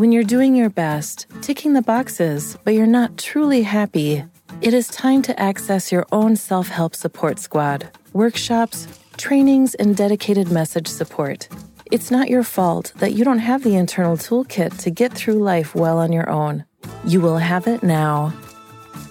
When you're doing your best, ticking the boxes, but you're not truly happy, it is time to access your own self help support squad, workshops, trainings, and dedicated message support. It's not your fault that you don't have the internal toolkit to get through life well on your own. You will have it now.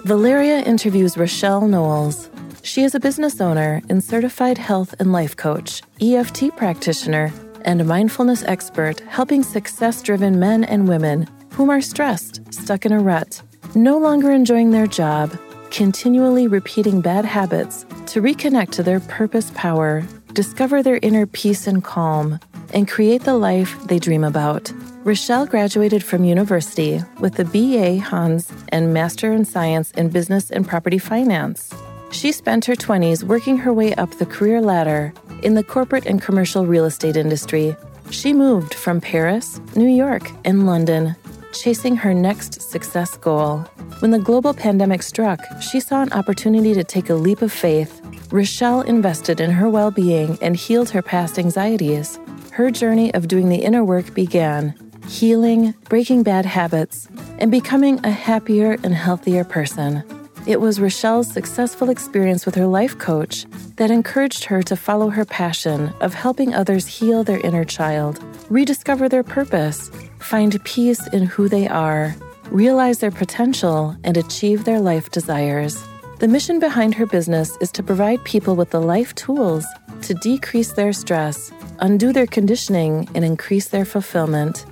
Valeria interviews Rochelle Knowles. She is a business owner and certified health and life coach, EFT practitioner, and mindfulness expert helping success driven men and women whom are stressed, stuck in a rut, no longer enjoying their job, continually repeating bad habits to reconnect to their purpose power, discover their inner peace and calm, and create the life they dream about. Rochelle graduated from university with a BA Hons and Master in Science in Business and Property Finance. She spent her 20s working her way up the career ladder in the corporate and commercial real estate industry. She moved from Paris, New York, and London, chasing her next success goal. When the global pandemic struck, she saw an opportunity to take a leap of faith. Rochelle invested in her well being and healed her past anxieties. Her journey of doing the inner work began healing, breaking bad habits, and becoming a happier and healthier person. It was Rochelle's successful experience with her life coach that encouraged her to follow her passion of helping others heal their inner child, rediscover their purpose, find peace in who they are, realize their potential, and achieve their life desires. The mission behind her business is to provide people with the life tools to decrease their stress, undo their conditioning, and increase their fulfillment.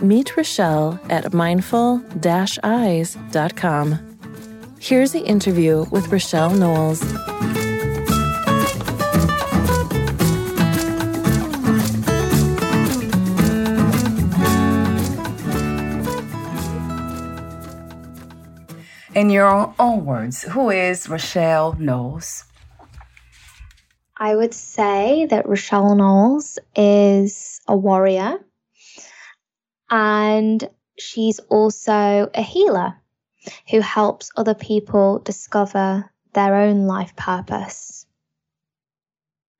Meet Rochelle at mindful-eyes.com. Here's the interview with Rochelle Knowles. In your own words, who is Rochelle Knowles? I would say that Rochelle Knowles is a warrior and she's also a healer who helps other people discover their own life purpose.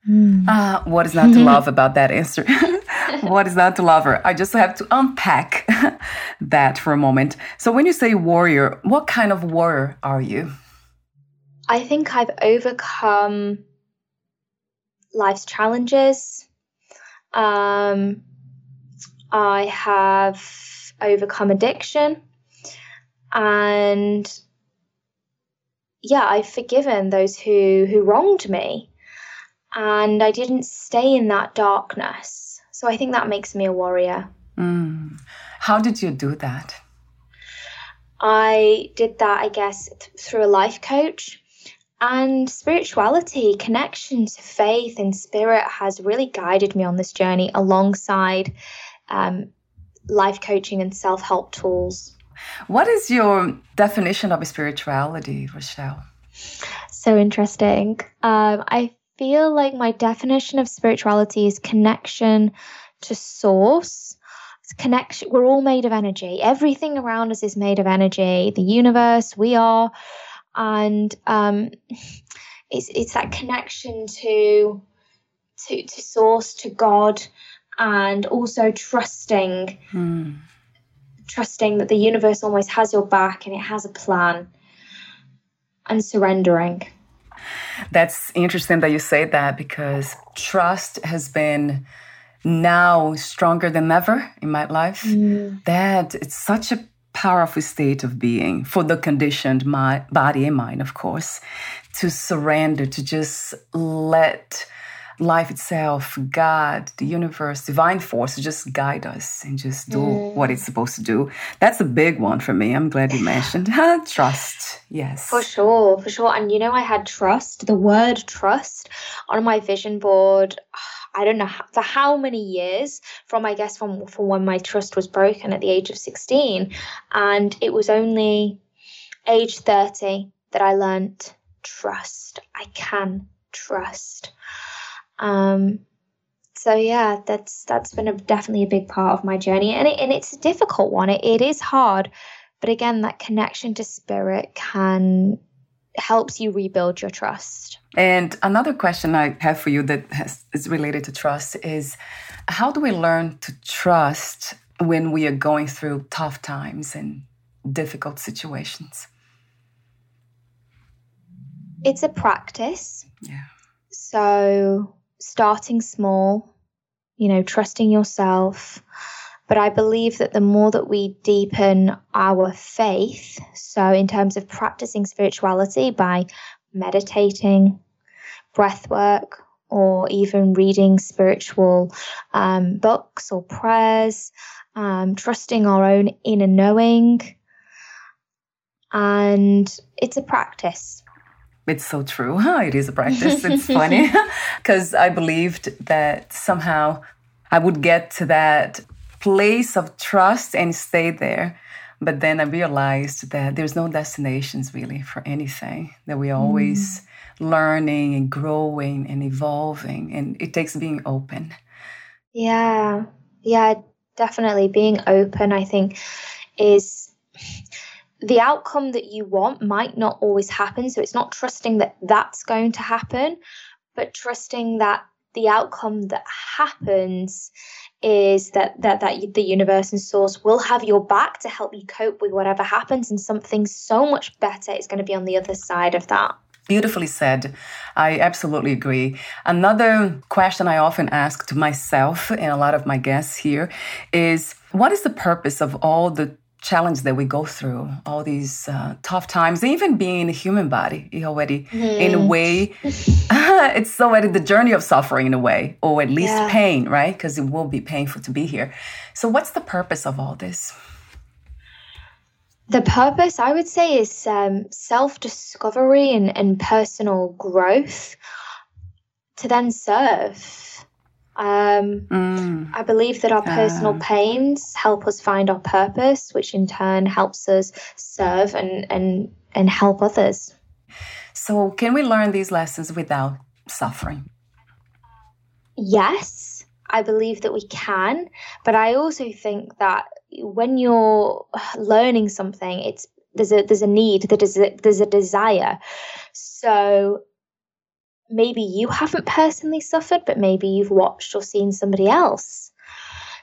Mm. Uh, what is not to love about that answer? what is not to love her? I just have to unpack that for a moment. So, when you say warrior, what kind of warrior are you? I think I've overcome life's challenges. Um, I have overcome addiction. And yeah, I've forgiven those who, who wronged me. And I didn't stay in that darkness. So I think that makes me a warrior. Mm. How did you do that? I did that, I guess, th- through a life coach. And spirituality, connection to faith and spirit has really guided me on this journey alongside um, life coaching and self help tools. What is your definition of spirituality, Rochelle? So interesting. Um, I feel like my definition of spirituality is connection to source. It's connection. We're all made of energy. Everything around us is made of energy. The universe, we are, and um, it's it's that connection to to to source, to God, and also trusting. Hmm trusting that the universe always has your back and it has a plan and surrendering. That's interesting that you say that because trust has been now stronger than ever in my life. Mm. That it's such a powerful state of being for the conditioned my, body and mind, of course, to surrender, to just let life itself, God, the universe, divine force just guide us and just do mm. what it's supposed to do. That's a big one for me. I'm glad you mentioned trust. Yes. For sure, for sure. And you know, I had trust, the word trust on my vision board. I don't know for how many years from I guess from from when my trust was broken at the age of 16 and it was only age 30 that I learned trust. I can trust. Um, so yeah, that's that's been a, definitely a big part of my journey, and it, and it's a difficult one. It, it is hard, but again, that connection to spirit can helps you rebuild your trust. And another question I have for you that has, is related to trust is how do we learn to trust when we are going through tough times and difficult situations? It's a practice. Yeah. So starting small, you know, trusting yourself. But I believe that the more that we deepen our faith, so in terms of practicing spirituality by meditating, breath work, or even reading spiritual um, books or prayers, um, trusting our own inner knowing. And it's a practice. It's so true. It is a practice. It's funny because I believed that somehow I would get to that place of trust and stay there. But then I realized that there's no destinations really for anything, that we're always mm. learning and growing and evolving, and it takes being open. Yeah, yeah, definitely. Being open, I think, is the outcome that you want might not always happen. So it's not trusting that that's going to happen, but trusting that the outcome that happens is that that that the universe and source will have your back to help you cope with whatever happens and something so much better is going to be on the other side of that Beautifully said. I absolutely agree. Another question I often ask to myself and a lot of my guests here is what is the purpose of all the challenge that we go through, all these uh, tough times, even being a human body, already mm. in a way, it's already the journey of suffering in a way, or at least yeah. pain, right? Because it will be painful to be here. So, what's the purpose of all this? The purpose, I would say, is um, self discovery and, and personal growth to then serve um, mm. I believe that our personal pains help us find our purpose, which in turn helps us serve and, and, and help others. So, can we learn these lessons without suffering? Yes, I believe that we can. But I also think that when you're learning something, it's there's a there's a need, there's a, there's a desire. So maybe you haven't personally suffered, but maybe you've watched or seen somebody else.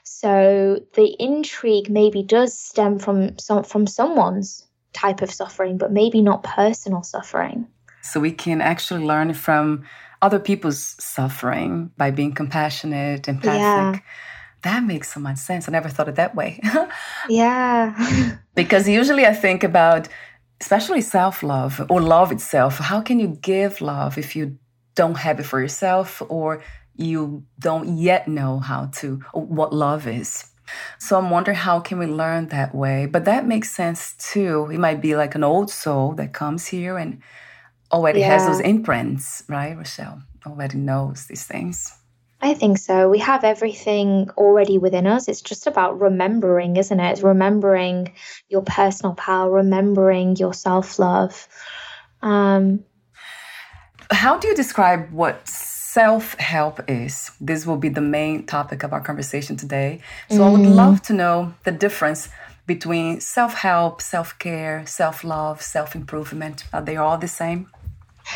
So the intrigue maybe does stem from some from someone's type of suffering, but maybe not personal suffering. So we can actually learn from other people's suffering by being compassionate, empathic. Yeah. That makes so much sense. I never thought it that way. yeah. because usually I think about especially self love or love itself. How can you give love if you don't have it for yourself or you don't yet know how to what love is so i'm wondering how can we learn that way but that makes sense too it might be like an old soul that comes here and already yeah. has those imprints right rochelle already knows these things I think so. We have everything already within us. It's just about remembering, isn't it? It's remembering your personal power, remembering your self love. Um, how do you describe what self help is? This will be the main topic of our conversation today. So mm. I would mm. love to know the difference between self help, self care, self love, self improvement. Are they all the same?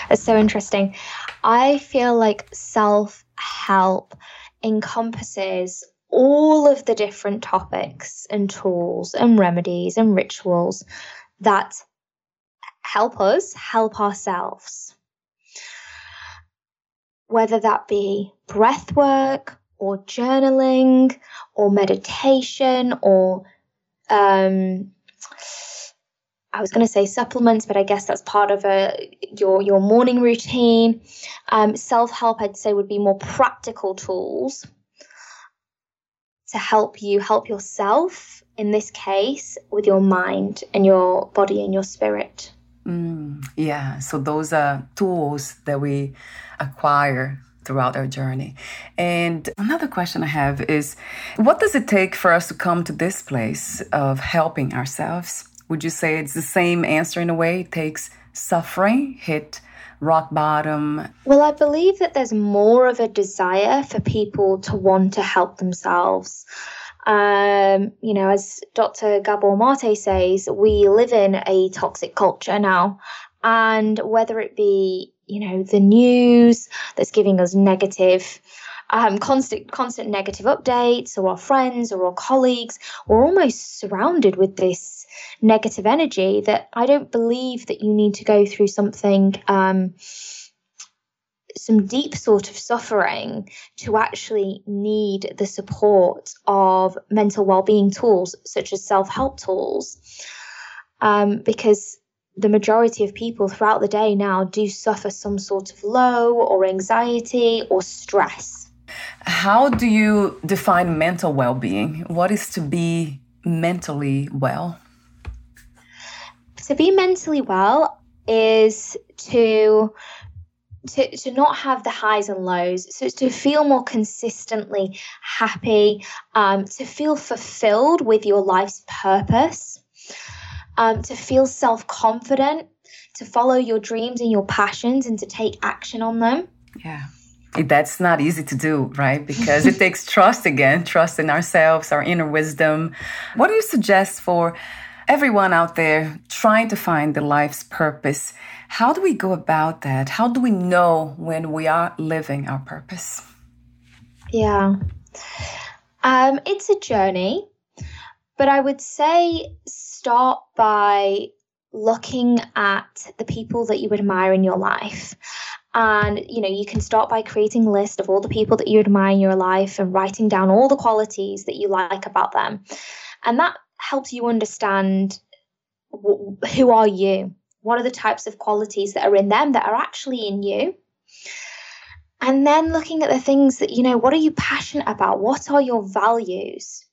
It's so interesting. I feel like self help encompasses all of the different topics and tools and remedies and rituals that help us help ourselves whether that be breath work or journaling or meditation or um, I was going to say supplements, but I guess that's part of a your your morning routine. Um, Self help, I'd say, would be more practical tools to help you help yourself in this case with your mind and your body and your spirit. Mm, yeah, so those are tools that we acquire throughout our journey. And another question I have is what does it take for us to come to this place of helping ourselves? Would you say it's the same answer in a way? It takes suffering, hit rock bottom? Well, I believe that there's more of a desire for people to want to help themselves. Um, you know, as Dr. Gabor Mate says, we live in a toxic culture now. And whether it be, you know, the news that's giving us negative um, constant constant negative updates or our friends or our colleagues we're almost surrounded with this negative energy that i don't believe that you need to go through something um, some deep sort of suffering to actually need the support of mental well-being tools such as self-help tools um, because the majority of people throughout the day now do suffer some sort of low or anxiety or stress how do you define mental well being? What is to be mentally well? To be mentally well is to to, to not have the highs and lows so to feel more consistently happy um, to feel fulfilled with your life's purpose um, to feel self-confident to follow your dreams and your passions and to take action on them yeah that's not easy to do, right? Because it takes trust again, trust in ourselves, our inner wisdom. What do you suggest for everyone out there trying to find the life's purpose? How do we go about that? How do we know when we are living our purpose? Yeah. Um, it's a journey, but I would say start by looking at the people that you admire in your life and you know you can start by creating a list of all the people that you admire in your life and writing down all the qualities that you like about them and that helps you understand who are you what are the types of qualities that are in them that are actually in you. And then looking at the things that you know what are you passionate about? What are your values?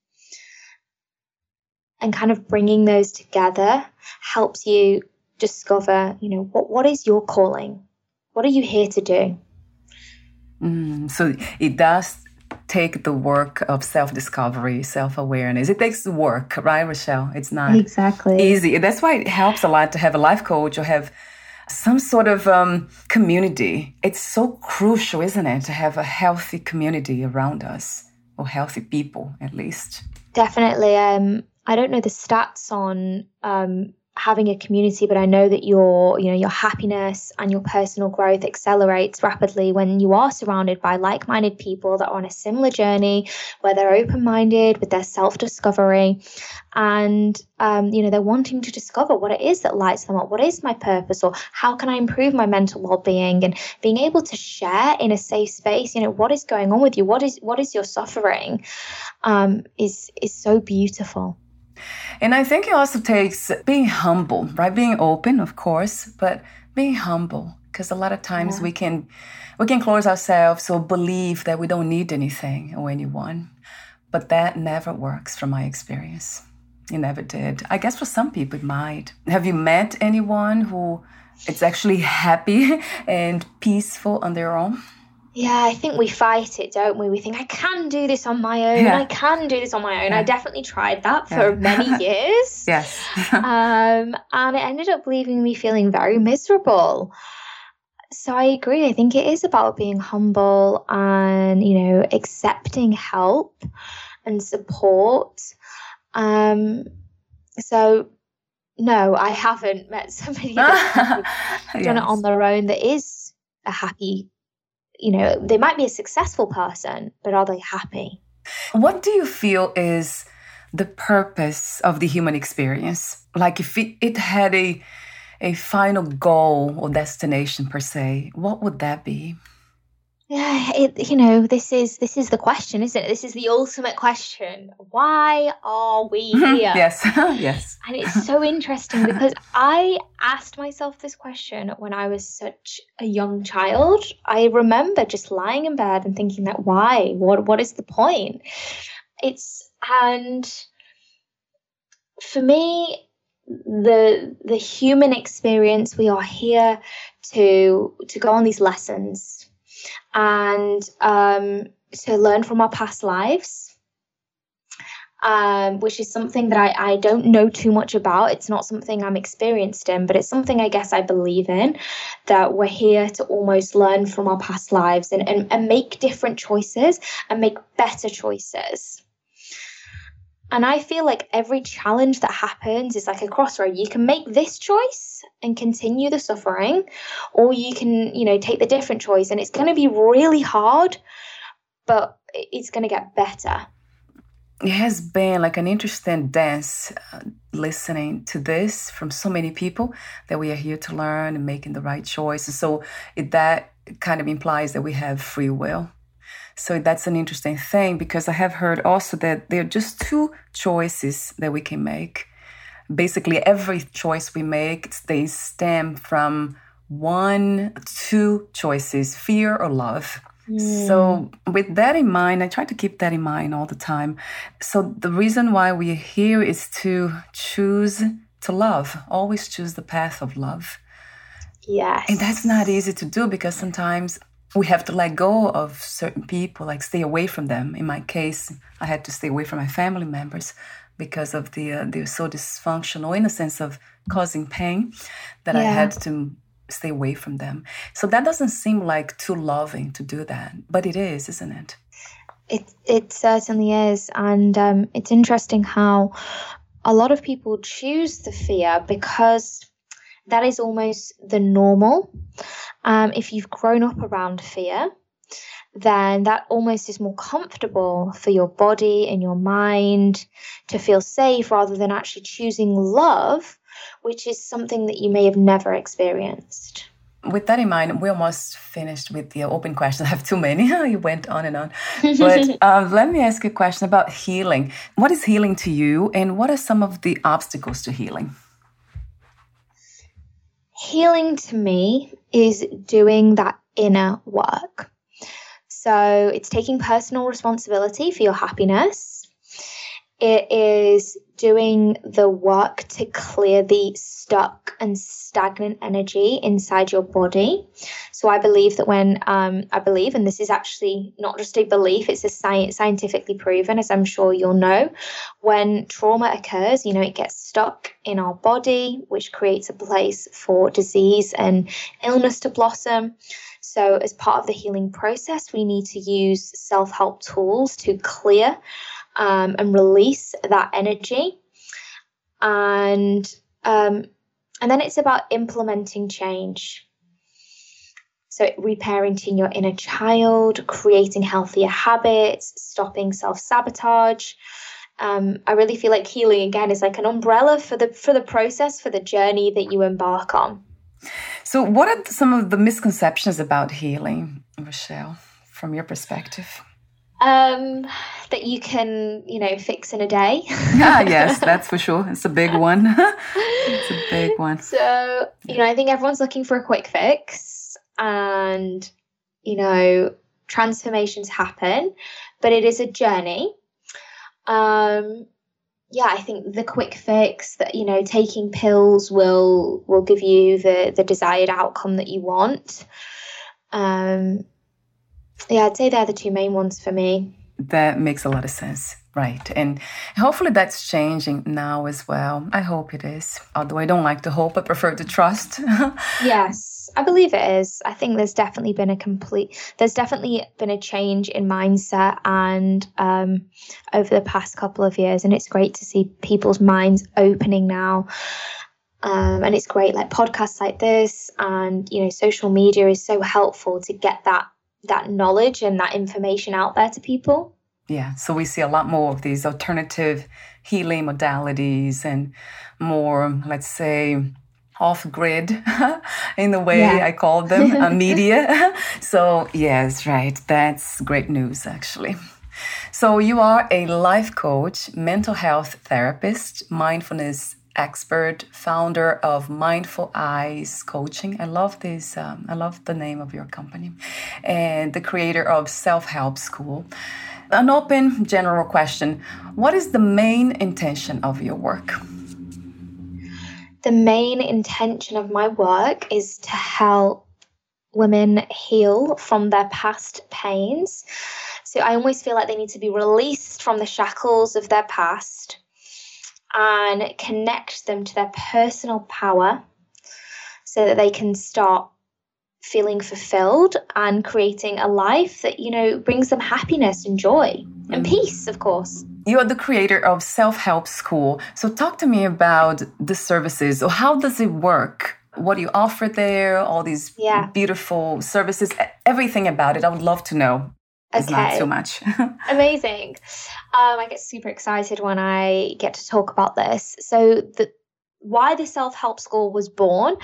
And kind of bringing those together helps you discover you know what what is your calling? What are you here to do? Mm, so it does take the work of self discovery, self awareness. It takes work, right, Rochelle? It's not exactly easy. That's why it helps a lot to have a life coach or have some sort of um, community. It's so crucial, isn't it, to have a healthy community around us or healthy people at least. Definitely. Um, I don't know the stats on um, having a community but i know that your you know your happiness and your personal growth accelerates rapidly when you are surrounded by like-minded people that are on a similar journey where they're open-minded with their self-discovery and um, you know they're wanting to discover what it is that lights them up what is my purpose or how can i improve my mental well-being and being able to share in a safe space you know what is going on with you what is what is your suffering um, is is so beautiful and I think it also takes being humble, right? Being open, of course, but being humble because a lot of times yeah. we can we can close ourselves or believe that we don't need anything or anyone. But that never works from my experience. It never did. I guess for some people it might. Have you met anyone who it's actually happy and peaceful on their own? Yeah, I think we fight it, don't we? We think I can do this on my own. Yeah. I can do this on my own. Yeah. I definitely tried that for yeah. many years. yes. um, and it ended up leaving me feeling very miserable. So I agree. I think it is about being humble and, you know, accepting help and support. Um, so no, I haven't met somebody that's done yes. it on their own that is a happy you know, they might be a successful person, but are they happy? What do you feel is the purpose of the human experience? Like if it, it had a a final goal or destination per se, what would that be? Yeah, it, you know, this is this is the question, isn't it? This is the ultimate question. Why are we here? yes, yes. And it's so interesting because I asked myself this question when I was such a young child. I remember just lying in bed and thinking that why? What what is the point? It's and for me the the human experience we are here to to go on these lessons and um, to learn from our past lives. Um, which is something that I, I don't know too much about. It's not something I'm experienced in, but it's something I guess I believe in that we're here to almost learn from our past lives and, and, and make different choices and make better choices. And I feel like every challenge that happens is like a crossroad. You can make this choice and continue the suffering, or you can, you know, take the different choice. And it's going to be really hard, but it's going to get better. It has been like an interesting dance uh, listening to this from so many people that we are here to learn and making the right choice. And so it, that kind of implies that we have free will so that's an interesting thing because I have heard also that there are just two choices that we can make. Basically, every choice we make, they stem from one, two choices fear or love. Mm. So, with that in mind, I try to keep that in mind all the time. So, the reason why we're here is to choose to love, always choose the path of love. Yes. And that's not easy to do because sometimes we have to let go of certain people, like stay away from them. In my case, I had to stay away from my family members because of the uh, they're so dysfunctional in a sense of causing pain that yeah. I had to stay away from them. So that doesn't seem like too loving to do that, but it is, isn't it? It it certainly is, and um, it's interesting how a lot of people choose the fear because that is almost the normal. Um, if you've grown up around fear, then that almost is more comfortable for your body and your mind to feel safe rather than actually choosing love, which is something that you may have never experienced. With that in mind, we almost finished with the open questions. I have too many. you went on and on. But uh, let me ask you a question about healing. What is healing to you, and what are some of the obstacles to healing? Healing to me is doing that inner work. So it's taking personal responsibility for your happiness. It is doing the work to clear the stuck and stagnant energy inside your body. So I believe that when um, I believe, and this is actually not just a belief, it's a science scientifically proven, as I'm sure you'll know, when trauma occurs, you know, it gets stuck in our body, which creates a place for disease and illness to blossom. So, as part of the healing process, we need to use self help tools to clear um, and release that energy. And um, and then it's about implementing change. So reparenting your inner child, creating healthier habits, stopping self-sabotage. Um, I really feel like healing again is like an umbrella for the for the process, for the journey that you embark on. So, what are some of the misconceptions about healing, Rochelle, from your perspective? Um, that you can, you know, fix in a day. yeah, yes, that's for sure. It's a big one. it's a big one. So, you know, I think everyone's looking for a quick fix and, you know, transformations happen, but it is a journey. Um, yeah, I think the quick fix that you know taking pills will will give you the the desired outcome that you want. Um, yeah, I'd say they're the two main ones for me. That makes a lot of sense. Right. And hopefully that's changing now as well. I hope it is. Although I don't like to hope, I prefer to trust. yes, I believe it is. I think there's definitely been a complete, there's definitely been a change in mindset and um, over the past couple of years. And it's great to see people's minds opening now. Um, and it's great, like podcasts like this and, you know, social media is so helpful to get that that knowledge and that information out there to people. Yeah, so we see a lot more of these alternative healing modalities and more, let's say, off grid in the way yeah. I call them, uh, media. so, yes, right. That's great news, actually. So, you are a life coach, mental health therapist, mindfulness expert, founder of Mindful Eyes Coaching. I love this. Um, I love the name of your company, and the creator of Self Help School. An open general question What is the main intention of your work? The main intention of my work is to help women heal from their past pains. So I always feel like they need to be released from the shackles of their past and connect them to their personal power so that they can start feeling fulfilled and creating a life that you know brings them happiness and joy and mm. peace of course. You are the creator of self-help school. So talk to me about the services. Or how does it work? What do you offer there? All these yeah. beautiful services everything about it. I would love to know it's okay. not so much amazing um, i get super excited when i get to talk about this so the why the self-help school was born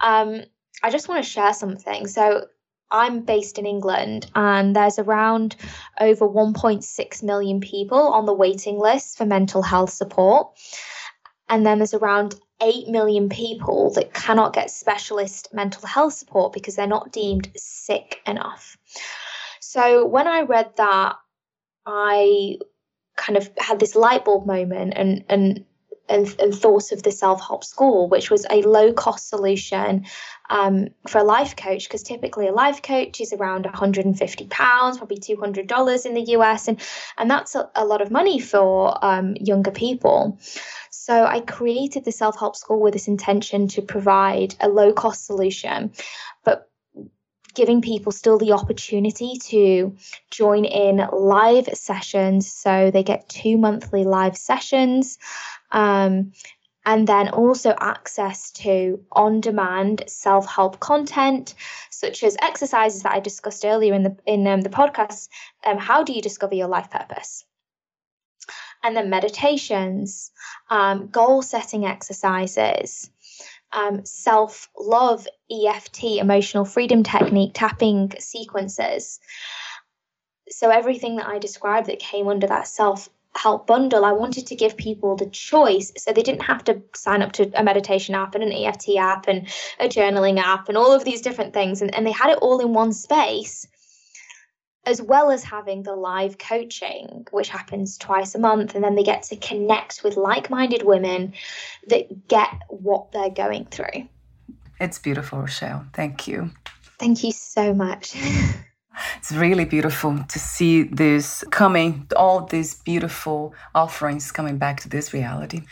um, I just want to share something. So I'm based in England, and there's around over 1.6 million people on the waiting list for mental health support. And then there's around 8 million people that cannot get specialist mental health support because they're not deemed sick enough. So when I read that, I kind of had this light bulb moment and, and and, and thought of the self help school, which was a low cost solution um, for a life coach, because typically a life coach is around £150, probably $200 in the US, and, and that's a, a lot of money for um, younger people. So I created the self help school with this intention to provide a low cost solution, but giving people still the opportunity to join in live sessions. So they get two monthly live sessions um, and then also access to on demand self help content, such as exercises that I discussed earlier in the, in um, the podcast. Um, how do you discover your life purpose? And then meditations, um, goal setting exercises, um, self love EFT, emotional freedom technique, tapping sequences. So, everything that I described that came under that self help bundle, I wanted to give people the choice so they didn't have to sign up to a meditation app and an EFT app and a journaling app and all of these different things. And, and they had it all in one space, as well as having the live coaching, which happens twice a month. And then they get to connect with like minded women that get what they're going through. It's beautiful, Rochelle. Thank you. Thank you so much. It's really beautiful to see this coming, all these beautiful offerings coming back to this reality.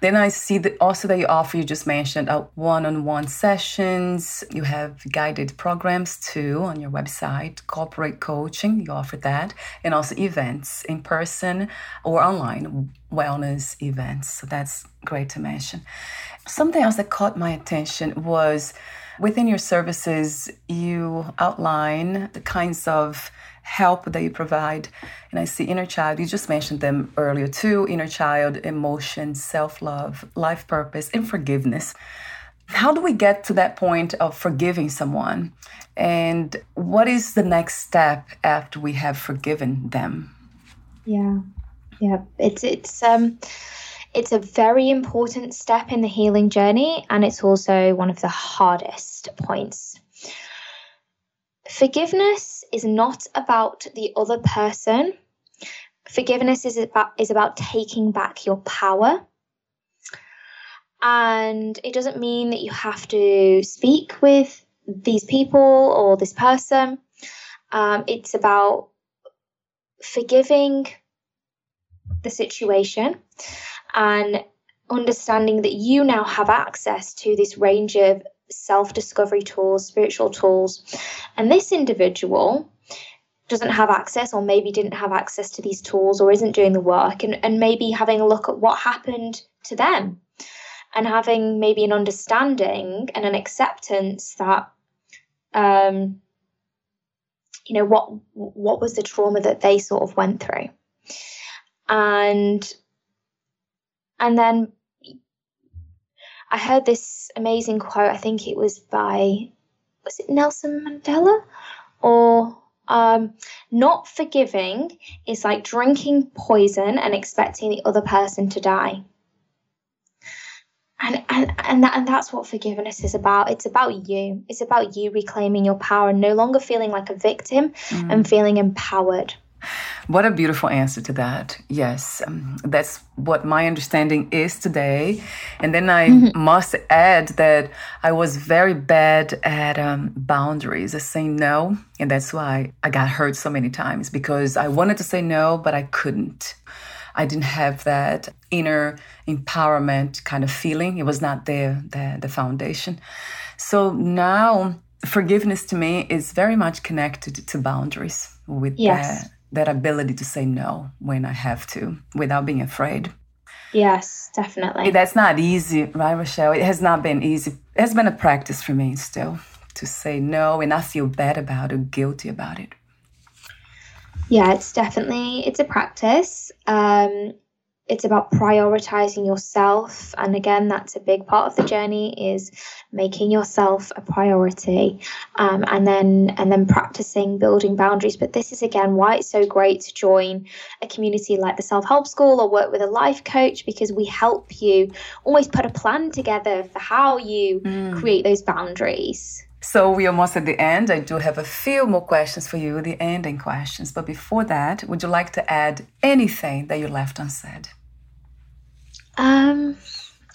Then I see that also that you offer, you just mentioned uh, one-on-one sessions. You have guided programs too on your website, corporate coaching, you offer that, and also events in person or online wellness events. So that's great to mention. Something else that caught my attention was Within your services, you outline the kinds of help that you provide. And I see inner child, you just mentioned them earlier too inner child, emotion, self love, life purpose, and forgiveness. How do we get to that point of forgiving someone? And what is the next step after we have forgiven them? Yeah. Yeah. It's, it's, um, it's a very important step in the healing journey, and it's also one of the hardest points. Forgiveness is not about the other person. Forgiveness is about, is about taking back your power. And it doesn't mean that you have to speak with these people or this person. Um, it's about forgiving the situation and understanding that you now have access to this range of self discovery tools, spiritual tools. And this individual doesn't have access, or maybe didn't have access to these tools, or isn't doing the work, and, and maybe having a look at what happened to them and having maybe an understanding and an acceptance that um, you know what what was the trauma that they sort of went through and and then I heard this amazing quote. I think it was by was it Nelson Mandela or um, not forgiving is like drinking poison and expecting the other person to die. And and and, that, and that's what forgiveness is about. It's about you. It's about you reclaiming your power and no longer feeling like a victim mm. and feeling empowered. What a beautiful answer to that. Yes, um, that's what my understanding is today. And then I mm-hmm. must add that I was very bad at um, boundaries, at saying no. And that's why I got hurt so many times because I wanted to say no, but I couldn't. I didn't have that inner empowerment kind of feeling. It was not there, the, the foundation. So now forgiveness to me is very much connected to boundaries with yes. that that ability to say no when I have to without being afraid. Yes, definitely. That's not easy, right, Rochelle? It has not been easy. It has been a practice for me still to say no and I feel bad about it, or guilty about it. Yeah, it's definitely it's a practice. Um, it's about prioritizing yourself and again that's a big part of the journey is making yourself a priority um, and then and then practicing building boundaries but this is again why it's so great to join a community like the self-help school or work with a life coach because we help you almost put a plan together for how you mm. create those boundaries so we're almost at the end. I do have a few more questions for you, the ending questions. But before that, would you like to add anything that you left unsaid? Um,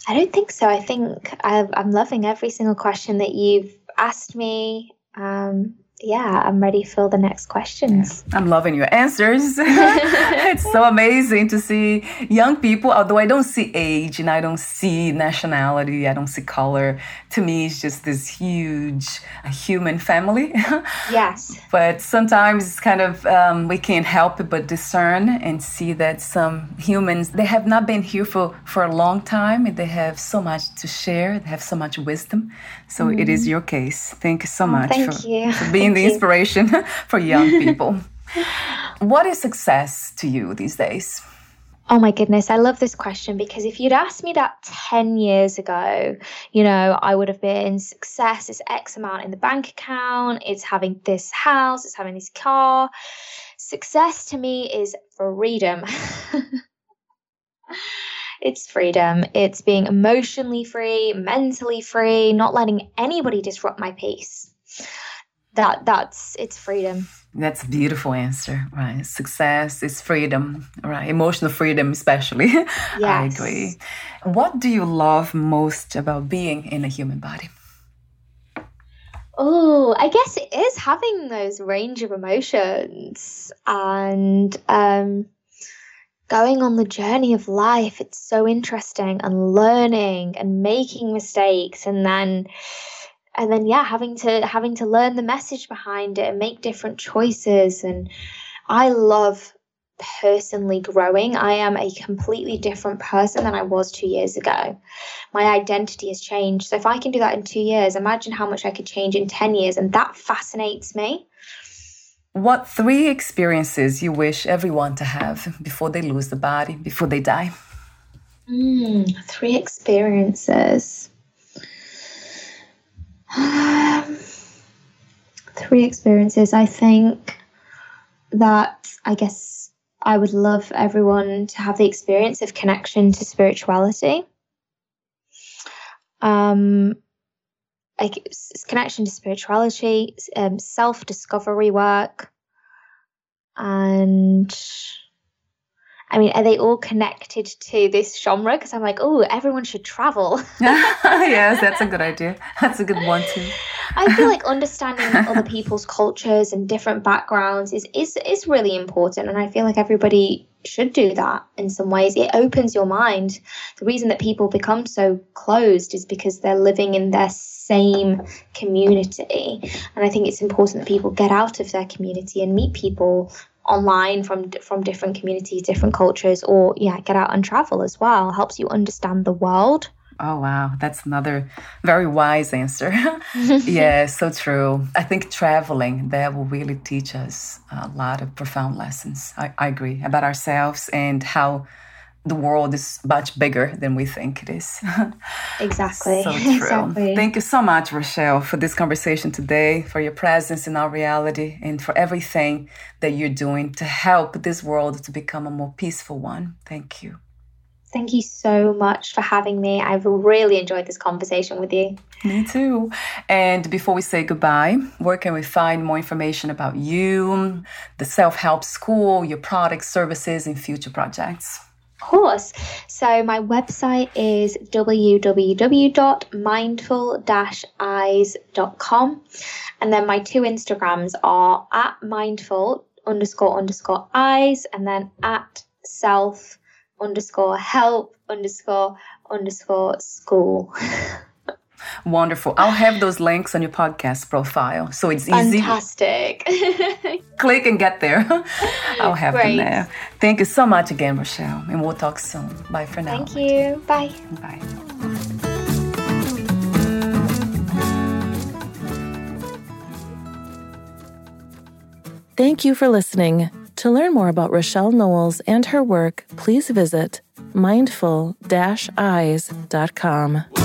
I don't think so. I think i am loving every single question that you've asked me. Um, yeah, I'm ready for the next questions. I'm loving your answers. it's so amazing to see young people, although I don't see age and I don't see nationality, I don't see color. To me, it's just this huge human family. yes. But sometimes it's kind of, um, we can't help but discern and see that some humans, they have not been here for, for a long time and they have so much to share, they have so much wisdom. So mm. it is mm-hmm. your case. Thank you so oh, much thank for, you. for being being the inspiration for young people. what is success to you these days? Oh my goodness, I love this question because if you'd asked me that 10 years ago, you know, I would have been success is X amount in the bank account, it's having this house, it's having this car. Success to me is freedom. it's freedom. It's being emotionally free, mentally free, not letting anybody disrupt my peace that that's it's freedom. That's a beautiful answer right? Success is freedom right? Emotional freedom especially. Yes. i agree. What do you love most about being in a human body? Oh, I guess it is having those range of emotions and um, going on the journey of life. It's so interesting and learning and making mistakes and then and then yeah having to having to learn the message behind it and make different choices. And i love personally growing. I am a completely different person than i was 2 years ago. My identity has changed. So if i can do that in 2 years imagine how much i could change in 10 years. And that fascinates me. What three experiences you wish everyone to have before they lose the body before they die? Mm, three experiences um, three experiences. I think that I guess I would love everyone to have the experience of connection to spirituality. Um, like connection to spirituality, um, self discovery work, and I mean, are they all connected to this genre? Because I'm like, oh, everyone should travel. yes, that's a good idea. That's a good one too. I feel like understanding other people's cultures and different backgrounds is, is is really important, and I feel like everybody should do that in some ways. It opens your mind. The reason that people become so closed is because they're living in their same community, and I think it's important that people get out of their community and meet people online from from different communities, different cultures, or yeah, get out and travel as well. Helps you understand the world. Oh wow, that's another very wise answer. yeah, so true. I think traveling that will really teach us a lot of profound lessons. I, I agree about ourselves and how the world is much bigger than we think it is. exactly. so true. Exactly. Thank you so much, Rochelle, for this conversation today, for your presence in our reality, and for everything that you're doing to help this world to become a more peaceful one. Thank you. Thank you so much for having me. I've really enjoyed this conversation with you. Me too. And before we say goodbye, where can we find more information about you, the self help school, your products, services, and future projects? Course. So my website is www.mindful-eyes.com. And then my two Instagrams are at mindful underscore underscore eyes and then at self underscore help underscore underscore school. Wonderful. I'll have those links on your podcast profile. So it's easy. Fantastic. Click and get there. I'll have Great. them there. Thank you so much again, Rochelle. And we'll talk soon. Bye for now. Thank you. Bye. Bye. Thank you for listening. To learn more about Rochelle Knowles and her work, please visit mindful-eyes.com.